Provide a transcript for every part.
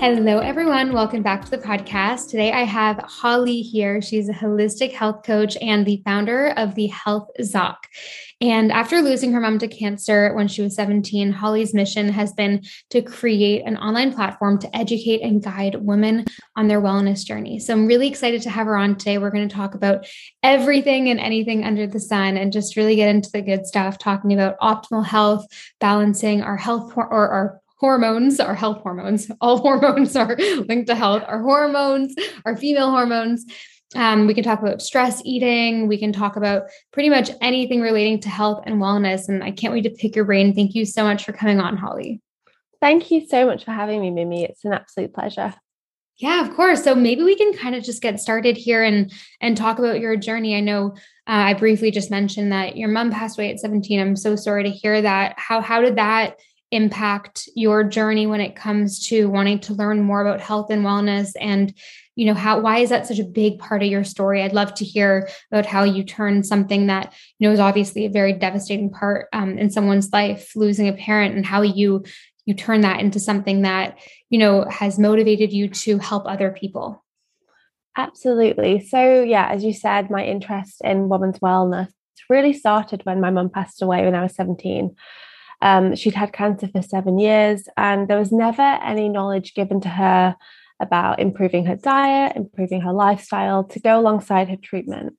Hello, everyone. Welcome back to the podcast. Today I have Holly here. She's a holistic health coach and the founder of the Health Zoc. And after losing her mom to cancer when she was 17, Holly's mission has been to create an online platform to educate and guide women on their wellness journey. So I'm really excited to have her on today. We're going to talk about everything and anything under the sun and just really get into the good stuff, talking about optimal health, balancing our health or our hormones, our health hormones, all hormones are linked to health, our hormones, our female hormones. Um, we can talk about stress eating. We can talk about pretty much anything relating to health and wellness. And I can't wait to pick your brain. Thank you so much for coming on, Holly. Thank you so much for having me, Mimi. It's an absolute pleasure. Yeah, of course. So maybe we can kind of just get started here and and talk about your journey. I know uh, I briefly just mentioned that your mom passed away at 17. I'm so sorry to hear that. How how did that impact your journey when it comes to wanting to learn more about health and wellness and you know how why is that such a big part of your story? I'd love to hear about how you turned something that you know is obviously a very devastating part um, in someone's life losing a parent and how you you turn that into something that you know has motivated you to help other people. Absolutely. So yeah as you said my interest in women's wellness really started when my mum passed away when i was 17 um, she'd had cancer for seven years, and there was never any knowledge given to her about improving her diet, improving her lifestyle to go alongside her treatment.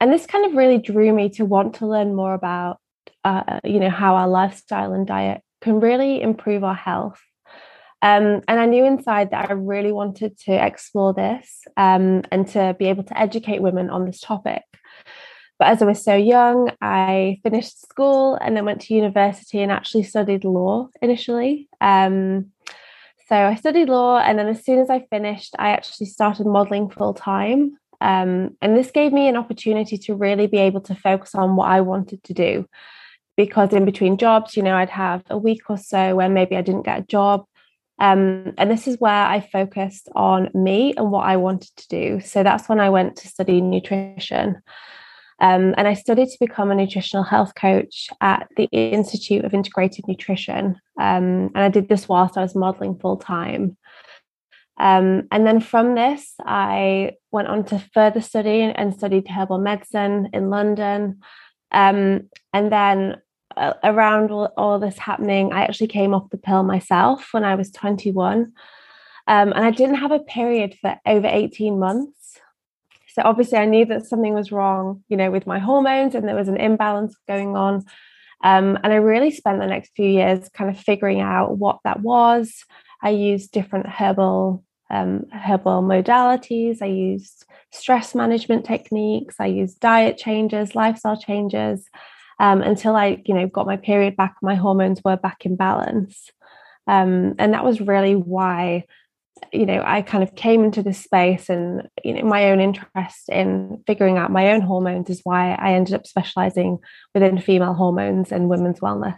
And this kind of really drew me to want to learn more about, uh, you know, how our lifestyle and diet can really improve our health. Um, and I knew inside that I really wanted to explore this um, and to be able to educate women on this topic. But as I was so young, I finished school and then went to university and actually studied law initially. Um, so I studied law, and then as soon as I finished, I actually started modeling full time. Um, and this gave me an opportunity to really be able to focus on what I wanted to do. Because in between jobs, you know, I'd have a week or so where maybe I didn't get a job. Um, and this is where I focused on me and what I wanted to do. So that's when I went to study nutrition. Um, and I studied to become a nutritional health coach at the Institute of Integrated Nutrition. Um, and I did this whilst I was modeling full time. Um, and then from this, I went on to further study and studied herbal medicine in London. Um, and then uh, around all, all, this happening, I actually came off the pill myself when I was 21. Um, and I didn't have a period for over 18 months. So obviously, I knew that something was wrong, you know, with my hormones, and there was an imbalance going on. Um, and I really spent the next few years kind of figuring out what that was. I used different herbal um, herbal modalities. I used stress management techniques. I used diet changes, lifestyle changes, um, until I, you know, got my period back. My hormones were back in balance, um, and that was really why you know i kind of came into this space and you know my own interest in figuring out my own hormones is why i ended up specializing within female hormones and women's wellness.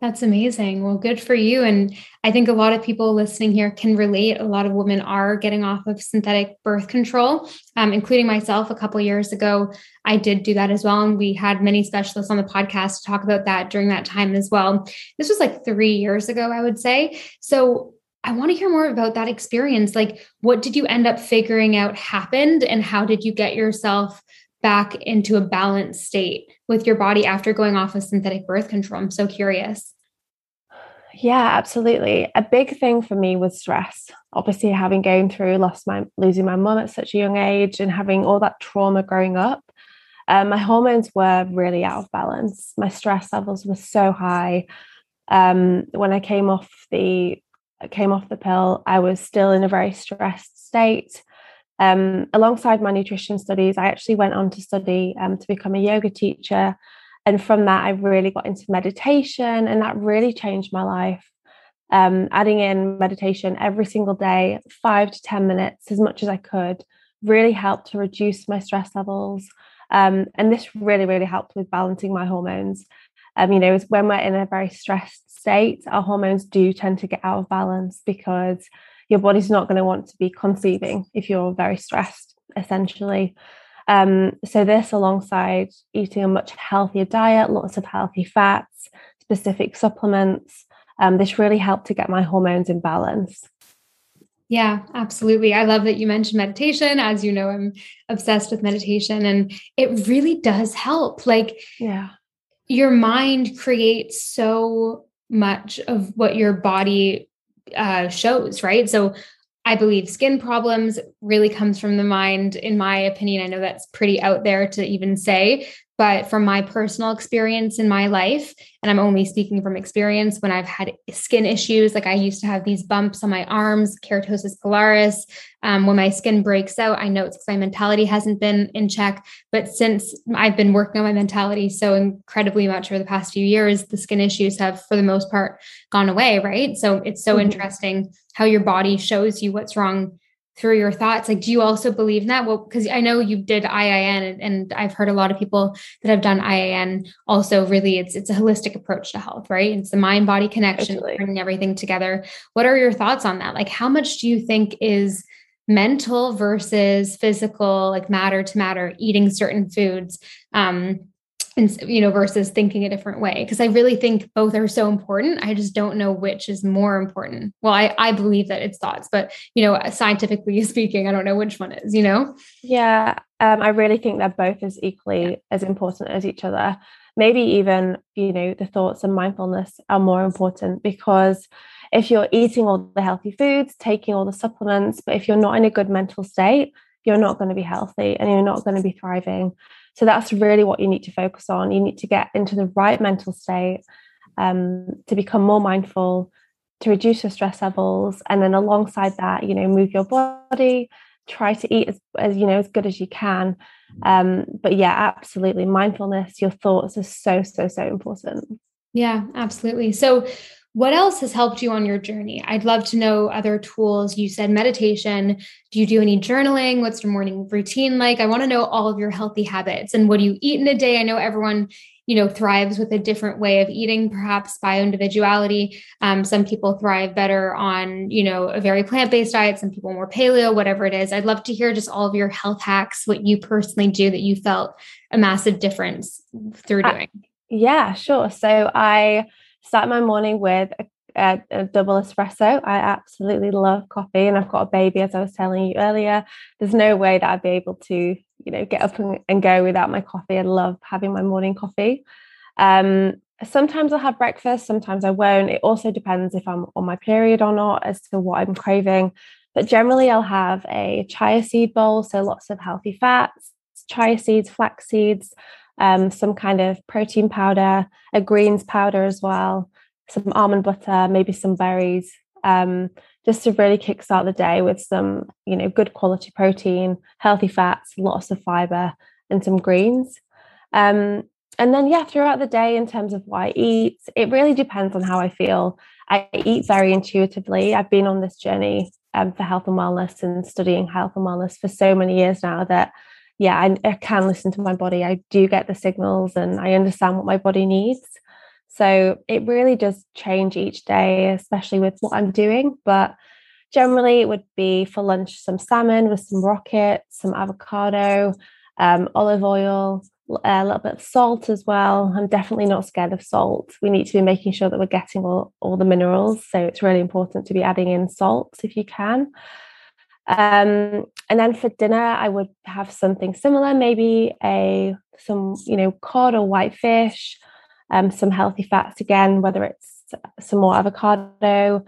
That's amazing. Well good for you. And i think a lot of people listening here can relate. A lot of women are getting off of synthetic birth control um, including myself a couple years ago. I did do that as well. And we had many specialists on the podcast to talk about that during that time as well. This was like three years ago i would say. So I want to hear more about that experience. Like, what did you end up figuring out happened, and how did you get yourself back into a balanced state with your body after going off of synthetic birth control? I'm so curious. Yeah, absolutely. A big thing for me was stress. Obviously, having gone through lost my losing my mom at such a young age and having all that trauma growing up, um, my hormones were really out of balance. My stress levels were so high. Um, when I came off the came off the pill, I was still in a very stressed state. Um, alongside my nutrition studies, I actually went on to study um, to become a yoga teacher. And from that, I really got into meditation, and that really changed my life. Um, adding in meditation every single day, five to 10 minutes, as much as I could, really helped to reduce my stress levels. Um, and this really, really helped with balancing my hormones. Um, you know, is when we're in a very stressed state, our hormones do tend to get out of balance because your body's not going to want to be conceiving if you're very stressed, essentially. Um, so, this alongside eating a much healthier diet, lots of healthy fats, specific supplements, um, this really helped to get my hormones in balance. Yeah, absolutely. I love that you mentioned meditation. As you know, I'm obsessed with meditation and it really does help. Like, yeah, your mind creates so much of what your body uh, shows, right? So I believe skin problems really comes from the mind, in my opinion. I know that's pretty out there to even say, but from my personal experience in my life, and I'm only speaking from experience when I've had skin issues, like I used to have these bumps on my arms, keratosis pilaris. Um, when my skin breaks out, I know it's because my mentality hasn't been in check. But since I've been working on my mentality so incredibly much over the past few years, the skin issues have, for the most part, gone away, right? So it's so mm-hmm. interesting how your body shows you what's wrong through your thoughts. Like do you also believe in that? Well because i know you did iin and, and, i've heard a lot of people that have done iin also really it's it's a holistic approach to health right? It's the mind body connection totally. bringing everything together. What are your thoughts on that? Like how much do you think is mental versus physical like matter to matter eating certain foods um and you know versus thinking a different way because i really think both are so important. I just don't know which is more important. Well i i believe that it's thoughts but you know scientifically speaking i don't know which one is you know? Yeah um, i really think they're both as equally yeah. as important as each other. Maybe even you know the thoughts and mindfulness are more important because if you're eating all the healthy foods taking all the supplements but if you're not in a good mental state you're not going to be healthy and you're not going to be thriving so that's really what you need to focus on. You need to get into the right mental state um, to become more mindful, to reduce your stress levels, and then alongside that, you know, move your body, try to eat as, as you know as good as you can. Um, but yeah, absolutely, mindfulness, your thoughts are so so so important. Yeah, absolutely. So what else has helped you on your journey? I'd love to know other tools. You said meditation. Do you do any journaling? What's your morning routine like? I want to know all of your healthy habits and what do you eat in a day? I know everyone you know thrives with a different way of eating perhaps by individuality um, some people thrive better on you know a very plant-based diet some people more paleo whatever it is i'd love to hear just all of your health hacks what you personally do that you felt a massive difference through doing uh, yeah sure so i start my morning with a, a, a, double espresso. I absolutely love coffee, and I've got a baby, as I was telling you earlier. There's no way that I'd be able to, you know, get up and, and go without my coffee. I love having my morning coffee. Um, sometimes I'll have breakfast, sometimes I won't. It also depends if I'm on my period or not as to what I'm craving. But generally, I'll have a chia seed bowl, so lots of healthy fats, chia seeds, flax seeds, um, some kind of protein powder, a greens powder as well, some almond butter, maybe some berries, um, just to really kickstart the day with some, you know, good quality protein, healthy fats, lots of fiber, and some greens. Um, and then, yeah, throughout the day, in terms of what I eat, it really depends on how I feel. I eat very intuitively. I've been on this journey um, for health and wellness and studying health and wellness for so many years now that yeah, I, I can listen to my body. I do get the signals and I understand what my body needs. So it really does change each day, especially with what I'm doing. But generally, it would be for lunch some salmon with some rocket, some avocado, um, olive oil, a little bit of salt as well. I'm definitely not scared of salt. We need to be making sure that we're getting all, all the minerals. So it's really important to be adding in salt if you can. Um, and then for dinner, I would have something similar, maybe a some you know cod or white fish, um, some healthy fats again, whether it's some more avocado,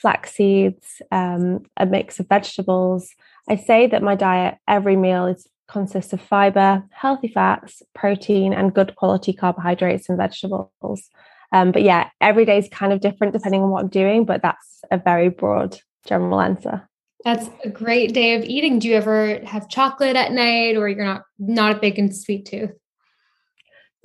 flax seeds, um, a mix of vegetables. I say that my diet every meal is consists of fiber, healthy fats, protein, and good quality carbohydrates and vegetables. Um, but yeah, every day is kind of different depending on what I'm doing, but that's a very broad general answer. That's a great day of eating. Do you ever have chocolate at night or you're not not a big in sweet tooth?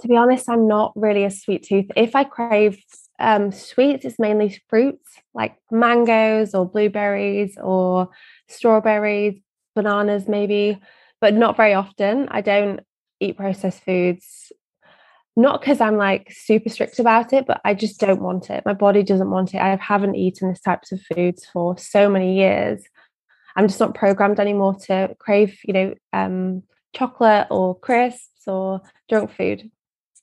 To be honest, I'm not really a sweet tooth. If I crave um, sweets, it's mainly fruits like mangoes or blueberries or strawberries. bananas maybe, but not very often. I don't eat processed foods not because I'm like super strict about it, but I just don't want it. My body doesn't want it. I haven't eaten this types of foods for so many years. I'm just not programmed anymore to crave, you know, um, chocolate or crisps or junk food.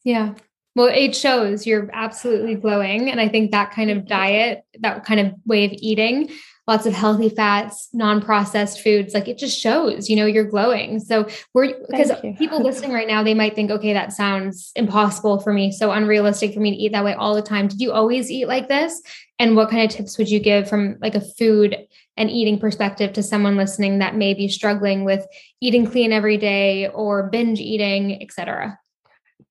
Yeah. Well, it shows you're absolutely glowing. And I think that kind of diet, that kind of way of eating, lots of healthy fats, non-processed foods, like it just shows, you know, you're glowing. So we're because people listening right now, they might think, okay, that sounds impossible for me, so unrealistic for me to eat that way all the time. Did you always eat like this? And what kind of tips would you give from like a food and eating perspective to someone listening that may be struggling with eating clean every day or binge eating, etc.?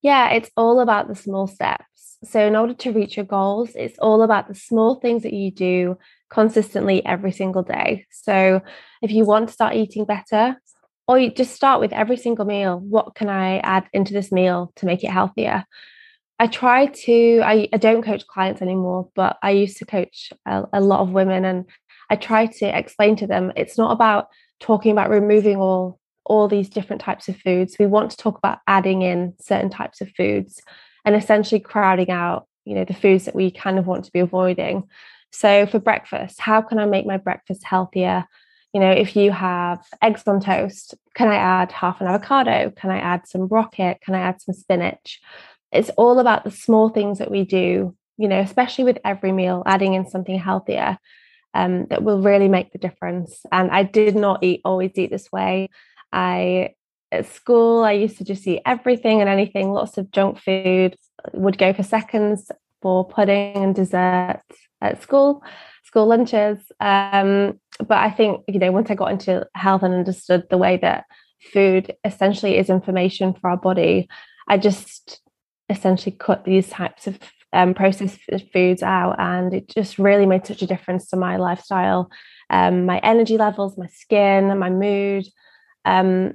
Yeah, it's all about the small steps. So, in order to reach your goals, it's all about the small things that you do consistently every single day. So, if you want to start eating better, or you just start with every single meal, what can I add into this meal to make it healthier? I try to, I, I don't coach clients anymore, but I used to coach a, a lot of women, and I try to explain to them it's not about talking about removing all all these different types of foods. We want to talk about adding in certain types of foods and essentially crowding out, you know, the foods that we kind of want to be avoiding. So for breakfast, how can I make my breakfast healthier? You know, if you have eggs on toast, can I add half an avocado? Can I add some rocket? Can I add some spinach? It's all about the small things that we do, you know, especially with every meal, adding in something healthier um, that will really make the difference. And I did not eat always eat this way. I at school I used to just eat everything and anything, lots of junk food, would go for seconds for pudding and dessert at school, school lunches. Um, but I think, you know, once I got into health and understood the way that food essentially is information for our body, I just essentially cut these types of um, processed foods out. And it just really made such a difference to my lifestyle, um, my energy levels, my skin, my mood. Um,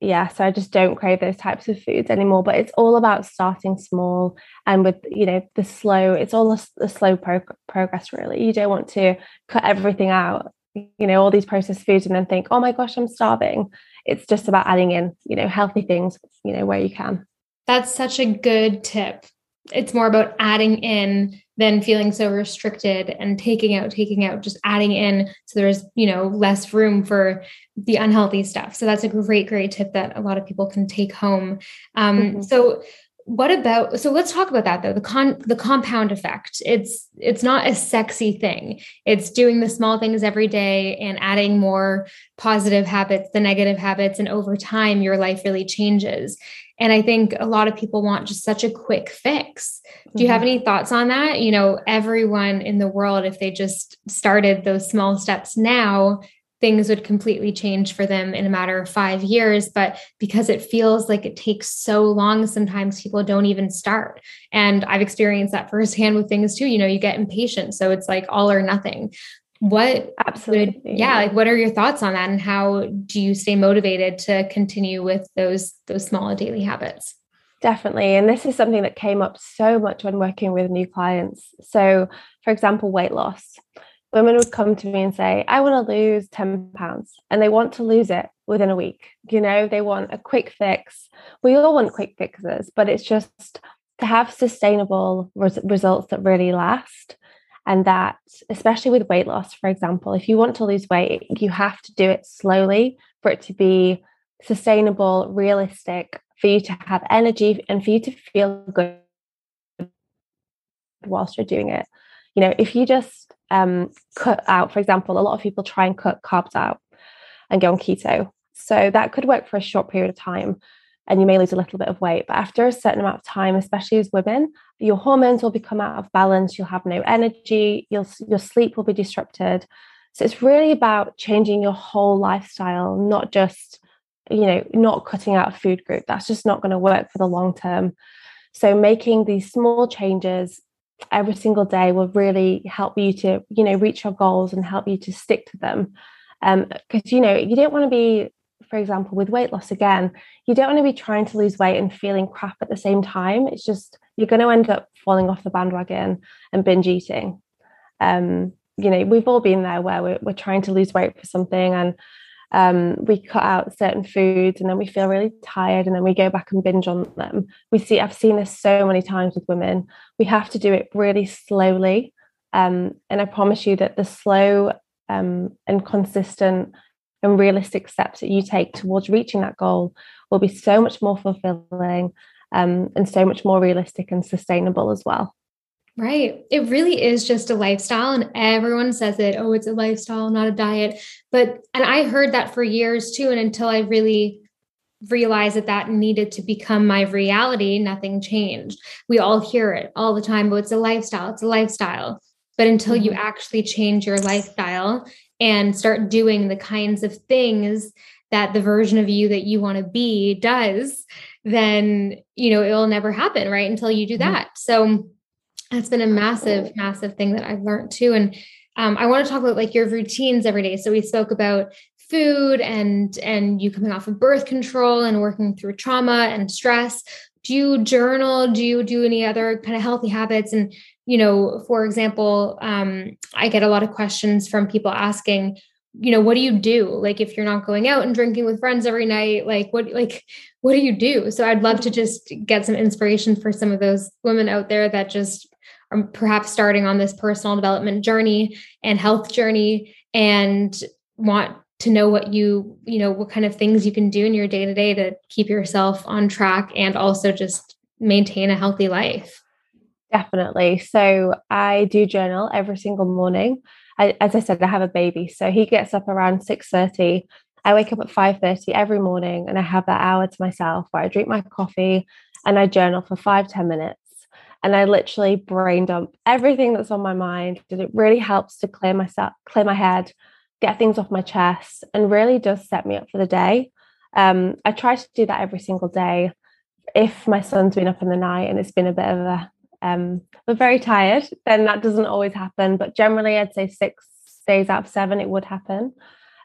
yeah, so I just don't crave those types of foods anymore. But it's all about starting small and with you know the slow. It's all a, a slow pro- progress, really. You don't want to cut everything out, you know, all these processed foods, and then think, oh my gosh, I'm starving. It's just about adding in, you know, healthy things, you know, where you can. That's such a good tip. It's more about adding in than feeling so restricted and taking out taking out just adding in so there's you know less room for the unhealthy stuff so that's a great great tip that a lot of people can take home um, mm-hmm. so what about so let's talk about that though the con the compound effect it's it's not a sexy thing it's doing the small things every day and adding more positive habits the negative habits and over time your life really changes and I think a lot of people want just such a quick fix. Do you have mm-hmm. any thoughts on that? You know, everyone in the world, if they just started those small steps now, things would completely change for them in a matter of five years. But because it feels like it takes so long, sometimes people don't even start. And I've experienced that firsthand with things too. You know, you get impatient. So it's like all or nothing what absolutely would, yeah like what are your thoughts on that and how do you stay motivated to continue with those those small daily habits definitely and this is something that came up so much when working with new clients so for example weight loss women would come to me and say i want to lose 10 pounds and they want to lose it within a week. You know they want a quick fix. We all want quick fixes but it's just to have sustainable res- results that really last and that especially with weight loss for example if you want to lose weight you have to do it slowly for it to be sustainable realistic for you to have energy and for you to feel good whilst you're doing it. You know if you just um, cut out for example a lot of people try and cut carbs out and go on keto so that could work for a short period of time and you may lose a little bit of weight. But after a certain amount of time, especially as women, your hormones will become out of balance. You'll have no energy. Your your sleep will be disrupted. So it's really about changing your whole lifestyle, not just you know not cutting out a food group. That's just not going to work for the long term. So making these small changes every single day will really help you to you know reach your goals and help you to stick to them because um, you know you don't want to be for example, with weight loss again, you don't want to be trying to lose weight and feeling crap at the same time. It's just you're going to end up falling off the bandwagon and binge eating. Um, you know, we've all been there where we're, we're trying to lose weight for something and um, we cut out certain foods and then we feel really tired and then we go back and binge on them. We see, I've seen this so many times with women. We have to do it really slowly. Um, and I promise you that the slow um, and consistent and realistic steps that you take towards reaching that goal will be so much more fulfilling um, and so much more realistic and sustainable as well. Right. It really is just a lifestyle. And everyone says it, oh, it's a lifestyle, not a diet. But, and I heard that for years too. And until I really realized that that needed to become my reality, nothing changed. We all hear it all the time, but it's a lifestyle, it's a lifestyle. But until mm-hmm. you actually change your lifestyle and start doing the kinds of things that the version of you that you want to be does, then, you know, it will never happen, right? Until you do mm-hmm. that. So, that's been a massive, massive thing that I've learned too. And um, I want to talk about like your routines every day. So we spoke about food and and you coming off of birth control and working through trauma and stress. Do you journal? Do you do any other kind of healthy habits? And you know, for example, um, I get a lot of questions from people asking, you know, what do you do? Like if you're not going out and drinking with friends every night, like what like what do you do? So I'd love to just get some inspiration for some of those women out there that just or perhaps starting on this personal development journey and health journey and want to know what you you know what kind of things you can do in your day to day to keep yourself on track and also just maintain a healthy life. Definitely. So i do journal every single morning. I, as i said i have a baby so he gets up around 6.30 i wake up at 5.30 every morning and i have that hour to myself where i drink my coffee and i journal for five ten minutes and I literally brain dump everything that's on my mind. And it really helps to clear myself, clear my head, get things off my chest, and really does set me up for the day. Um, I try to do that every single day. If my son's been up in the night and it's been a bit of a um, we're very tired, then that doesn't always happen. But generally, I'd say six days out of seven, it would happen.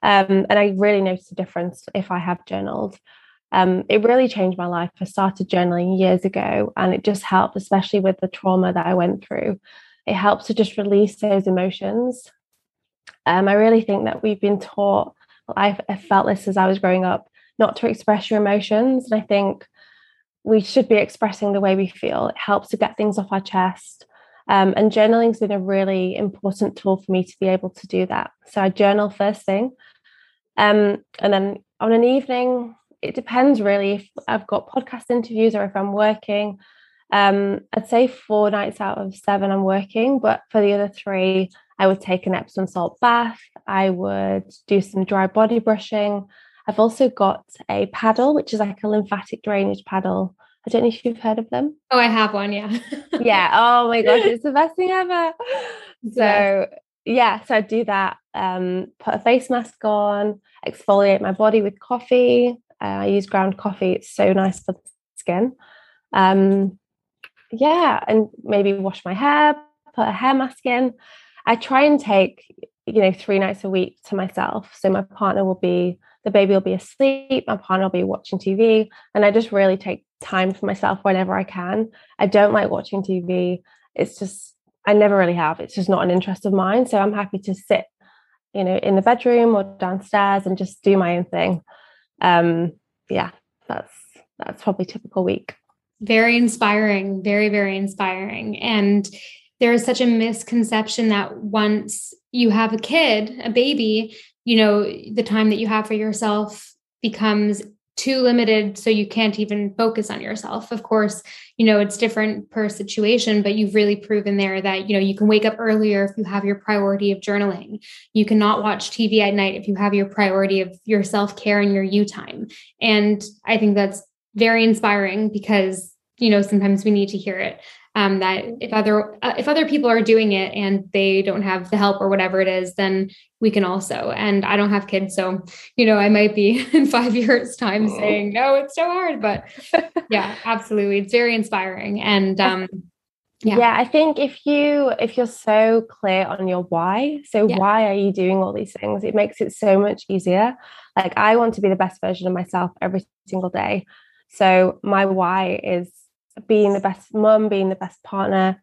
Um, and I really notice a difference if I have journaled um, it really changed my life. I started journaling years ago, and it just helped, especially with the trauma that I went through. It helps to just release those emotions. Um, I really think that we've been taught, well, I, I felt this as I was growing up, not to express your emotions. And I think we should be expressing the way we feel. It helps to get things off our chest. Um, and journaling's been a really important tool for me to be able to do that. So I journal first thing. Um, and then on an evening, it depends really if I've got podcast interviews or if I'm working. Um, I'd say four nights out of seven I'm working, but for the other three, I would take an Epsom salt bath. I would do some dry body brushing. I've also got a paddle, which is like a lymphatic drainage paddle. I don't know if you've heard of them. Oh, I have one. Yeah. yeah. Oh my gosh, it's the best thing ever. So yeah, yeah so I do that. Um, put a face mask on, exfoliate my body with coffee, uh, I use ground coffee. It's so nice for the skin. Um, yeah, and maybe wash my hair, put a hair mask in. I try and take, you know, three nights a week to myself. So my partner will be, the baby will be asleep, my partner will be watching TV, and I just really take time for myself whenever I can. I don't like watching TV. It's just, I never really have. It's just not an interest of mine. So I'm happy to sit, you know, in the bedroom or downstairs and just do my own thing um, yeah, that's that's probably typical week. Very inspiring, very, very inspiring. And there is such a misconception that once you have a kid, a baby, you know, the time that you have for yourself becomes too limited so you can't even focus on yourself. Of course you know it's different per situation but you've really proven there that you know you can wake up earlier if you have your priority of journaling. You cannot watch tv at night if you have your priority of your self-care and your you time. And i think that's very inspiring because you know sometimes we need to hear it um, that if other uh, if other people are doing it and they don't have the help or whatever it is then we can also and i don't have kids so you know i might be in five years time oh. saying no it's so hard but yeah absolutely it's very inspiring and um yeah. yeah i think if you if you're so clear on your why so yeah. why are you doing all these things it makes it so much easier like i want to be the best version of myself every single day so my why is being the best mum, being the best partner,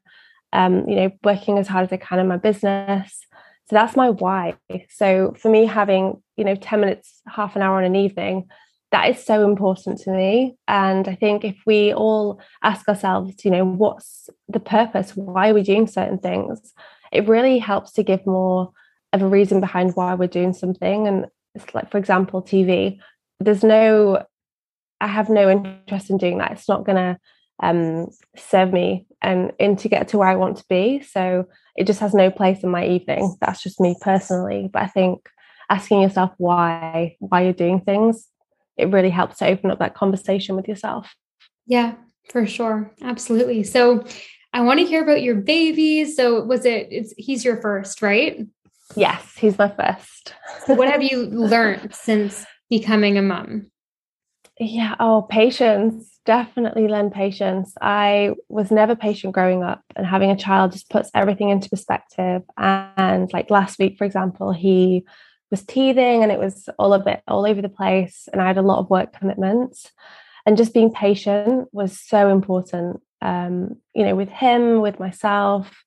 um, you know, working as hard as I can in my business. So that's my why. So for me, having you know 10 minutes half an hour on an evening that is so important to me. And i think if we all ask ourselves you know what's the purpose? Why are we doing certain things? It really helps to give more of a reason behind why we're doing something. And it's like for example tv there's no i have no interest in doing that. It's not going to um, serve me and and to get to where i want to be. So it just has no place in my evening. That's just me personally. But i think asking yourself why why you're doing things it really helps to open up that conversation with yourself. Yeah for sure. Absolutely. So i want to hear about your baby. So was it it's he's your first right? Yes he's my first. So what have you learned since becoming a mom yeah oh patience. Definitely learn patience. I was never patient growing up and having a child just puts everything into perspective. And like last week for example he was teething and it was all a bit all over the place and I had a lot of work commitments. And just being patient was so important um, you know with him with myself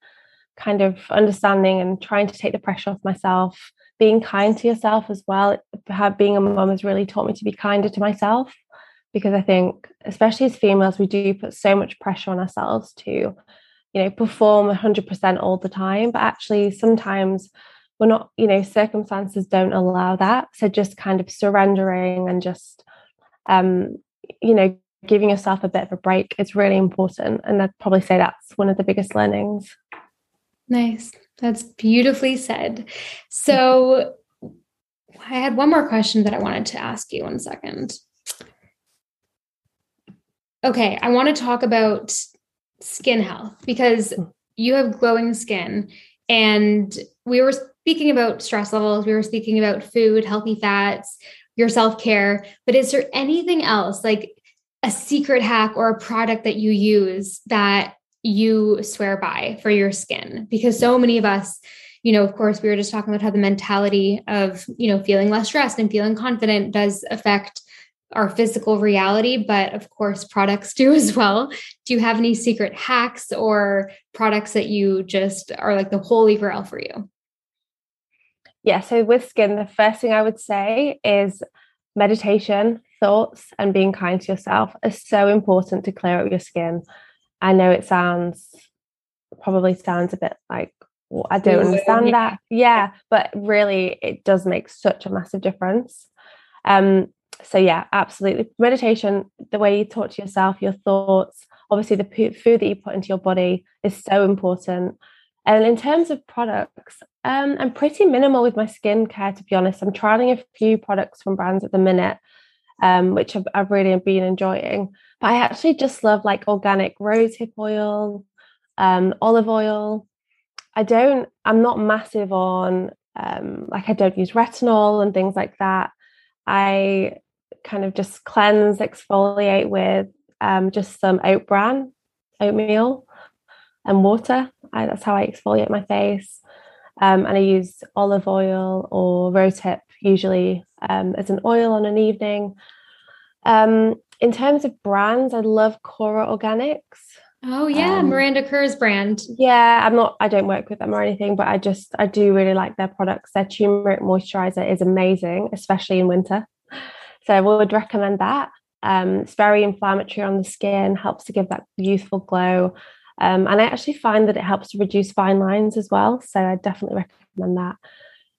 kind of understanding and trying to take the pressure off myself. Being kind to yourself as well being a mom has really taught me to be kinder to myself because I think especially as females we do put so much pressure on ourselves to you know perform 100% all the time. But actually sometimes we're not you know circumstances don't allow that. So just kind of surrendering and just um you know giving yourself a bit of a break is really important. And i'd probably say that's one of the biggest learnings. Nice. That's beautifully said. So i had one more question that i wanted to ask you. One second okay i want to talk about skin health because hmm. you have glowing skin and we were speaking about stress levels, we were speaking about food, healthy fats, your self care. But is there anything else, like a secret hack or a product that you use that you swear by for your skin? Because so many of us, you know, of course, we were just talking about how the mentality of, you know, feeling less stressed and feeling confident does affect our physical reality, but of course, products do as well. Do you have any secret hacks or products that you just are like the holy grail for you? yeah, so with skin, the first thing I would say is meditation, thoughts, and being kind to yourself is so important to clear up your skin. I know it sounds probably sounds a bit like well, I don't understand yeah. that. Yeah, but really it does make such a massive difference. Um, so yeah, absolutely. Meditation, the way you talk to yourself, your thoughts, obviously the food that you put into your body is so important. And in terms of products, um, I'm pretty minimal with my skincare, to be honest. I'm trialing a few products from brands at the minute, um, which I've, I've, really been enjoying. But I actually just love like organic rosehip oil, um, olive oil. I don't, I'm not massive on, um, like, I don't use retinol and things like that. I kind of just cleanse, exfoliate with um, just some oat bran, oatmeal and water. I, that's how I exfoliate my face. Um, and I use olive oil or rosehip usually um, as an oil on an evening. Um, in terms of brands, I love KORA Organics. Oh yeah, um, Miranda Kerr's brand. Yeah, I'm not. I don't work with them or anything, but I just I do really like their products. Their turmeric moisturizer is amazing, especially in winter. So I would recommend that. Um, it's very inflammatory on the skin, helps to give that youthful glow. Um, and I actually find that it helps to reduce fine lines as well. So I definitely recommend that.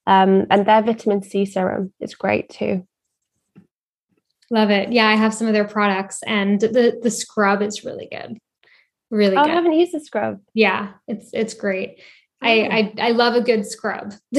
Um, and their vitamin C serum is great too. Love it. Yeah, I have some of their products and the the scrub is really good. Really oh, good. I haven't used the scrub. Yeah, it's it's great. I, I I love a good scrub.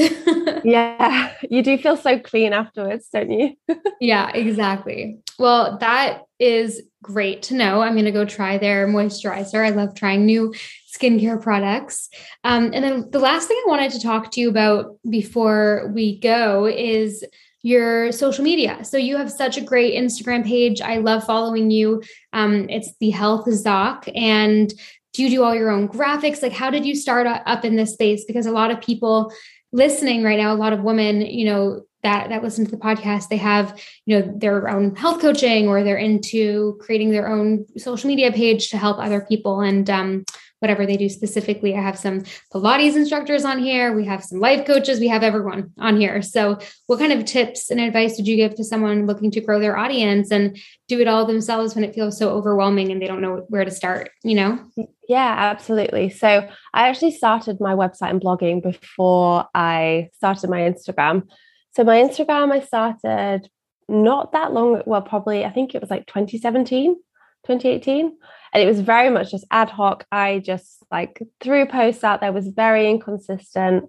yeah, you do feel so clean afterwards, don't you? yeah, exactly. Well, that is great to know. I'm going to go try their moisturizer. I love trying new skincare products. Um, and then the last thing I wanted to talk to you about before we go is your social media. So you have such a great Instagram page. I love following you. Um, it's the Health Zoc, and do you do all your own graphics? Like, how did you start up in this space? Because a lot of people listening right now, a lot of women, you know, that that listen to the podcast, they have, you know, their own health coaching or they're into creating their own social media page to help other people. And um, whatever they do specifically. I have some Pilates instructors on here. We have some life coaches. We have everyone on here. So, what kind of tips and advice would you give to someone looking to grow their audience and do it all themselves when it feels so overwhelming and they don't know where to start? You know? Yeah, absolutely. So, I actually started my website and blogging before I started my Instagram. So, my Instagram, I started not that long, well, probably, I think it was like 2017, 2018 and it was very much just ad hoc i just like threw posts out there was very inconsistent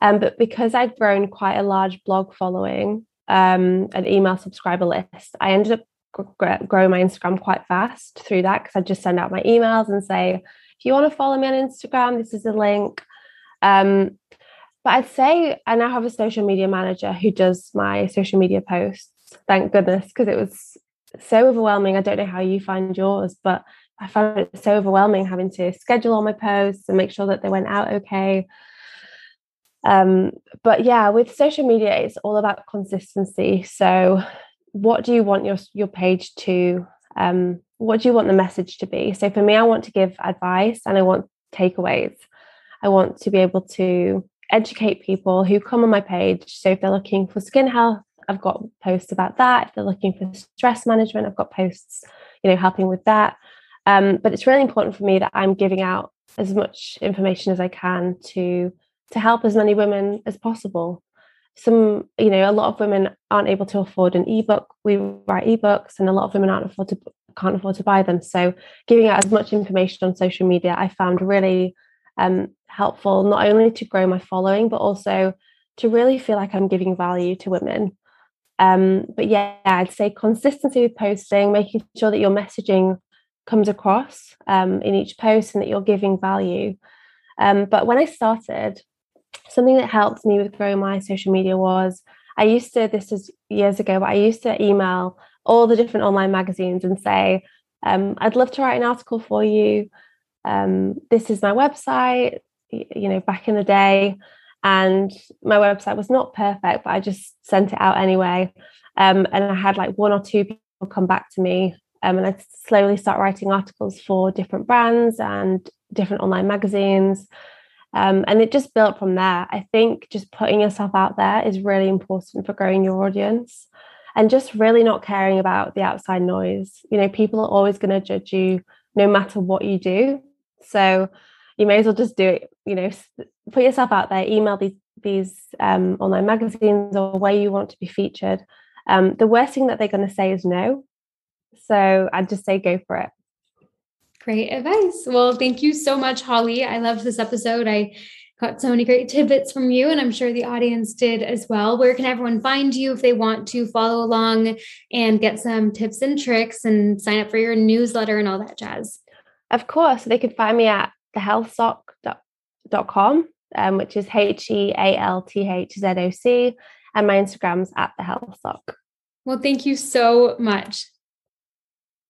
um, but because i'd grown quite a large blog following um, an email subscriber list i ended up gr- growing my instagram quite fast through that because i just send out my emails and say if you want to follow me on instagram this is the link um, but i'd say i now have a social media manager who does my social media posts thank goodness because it was so overwhelming i don't know how you find yours but I found it so overwhelming having to schedule all my posts and make sure that they went out okay. Um, but yeah, with social media, it's all about consistency. So, what do you want your your page to? Um, what do you want the message to be? So for me, I want to give advice and I want takeaways. I want to be able to educate people who come on my page. So if they're looking for skin health, I've got posts about that. If they're looking for stress management, I've got posts, you know, helping with that. Um, but it's really important for me that I'm giving out as much information as I can to to help as many women as possible. Some, you know, a lot of women aren't able to afford an ebook. We write ebooks, and a lot of women aren't afford to can't afford to buy them. So, giving out as much information on social media, I found really um, helpful, not only to grow my following, but also to really feel like I'm giving value to women. Um, but yeah, I'd say consistency with posting, making sure that your messaging comes across um, in each post and that you're giving value. Um, but when I started, something that helped me with growing my social media was I used to, this is years ago, but I used to email all the different online magazines and say, um, I'd love to write an article for you. Um, this is my website, you know, back in the day. And my website was not perfect, but I just sent it out anyway. Um, and I had like one or two people come back to me um, and I slowly start writing articles for different brands and different online magazines. Um, and it just built from there. I think just putting yourself out there is really important for growing your audience and just really not caring about the outside noise. You know, people are always going to judge you no matter what you do. So you may as well just do it, you know, put yourself out there, email these these um, online magazines or where you want to be featured. Um, the worst thing that they're going to say is no. So I'd just say go for it. Great advice. Well, thank you so much, Holly. I loved this episode. I got so many great tidbits from you, and I'm sure the audience did as well. Where can everyone find you if they want to follow along and get some tips and tricks and sign up for your newsletter and all that jazz? Of course, they can find me at thehealthzoc.com, um, which is H E A L T H Z O C, and my Instagram's at the Health Well, thank you so much.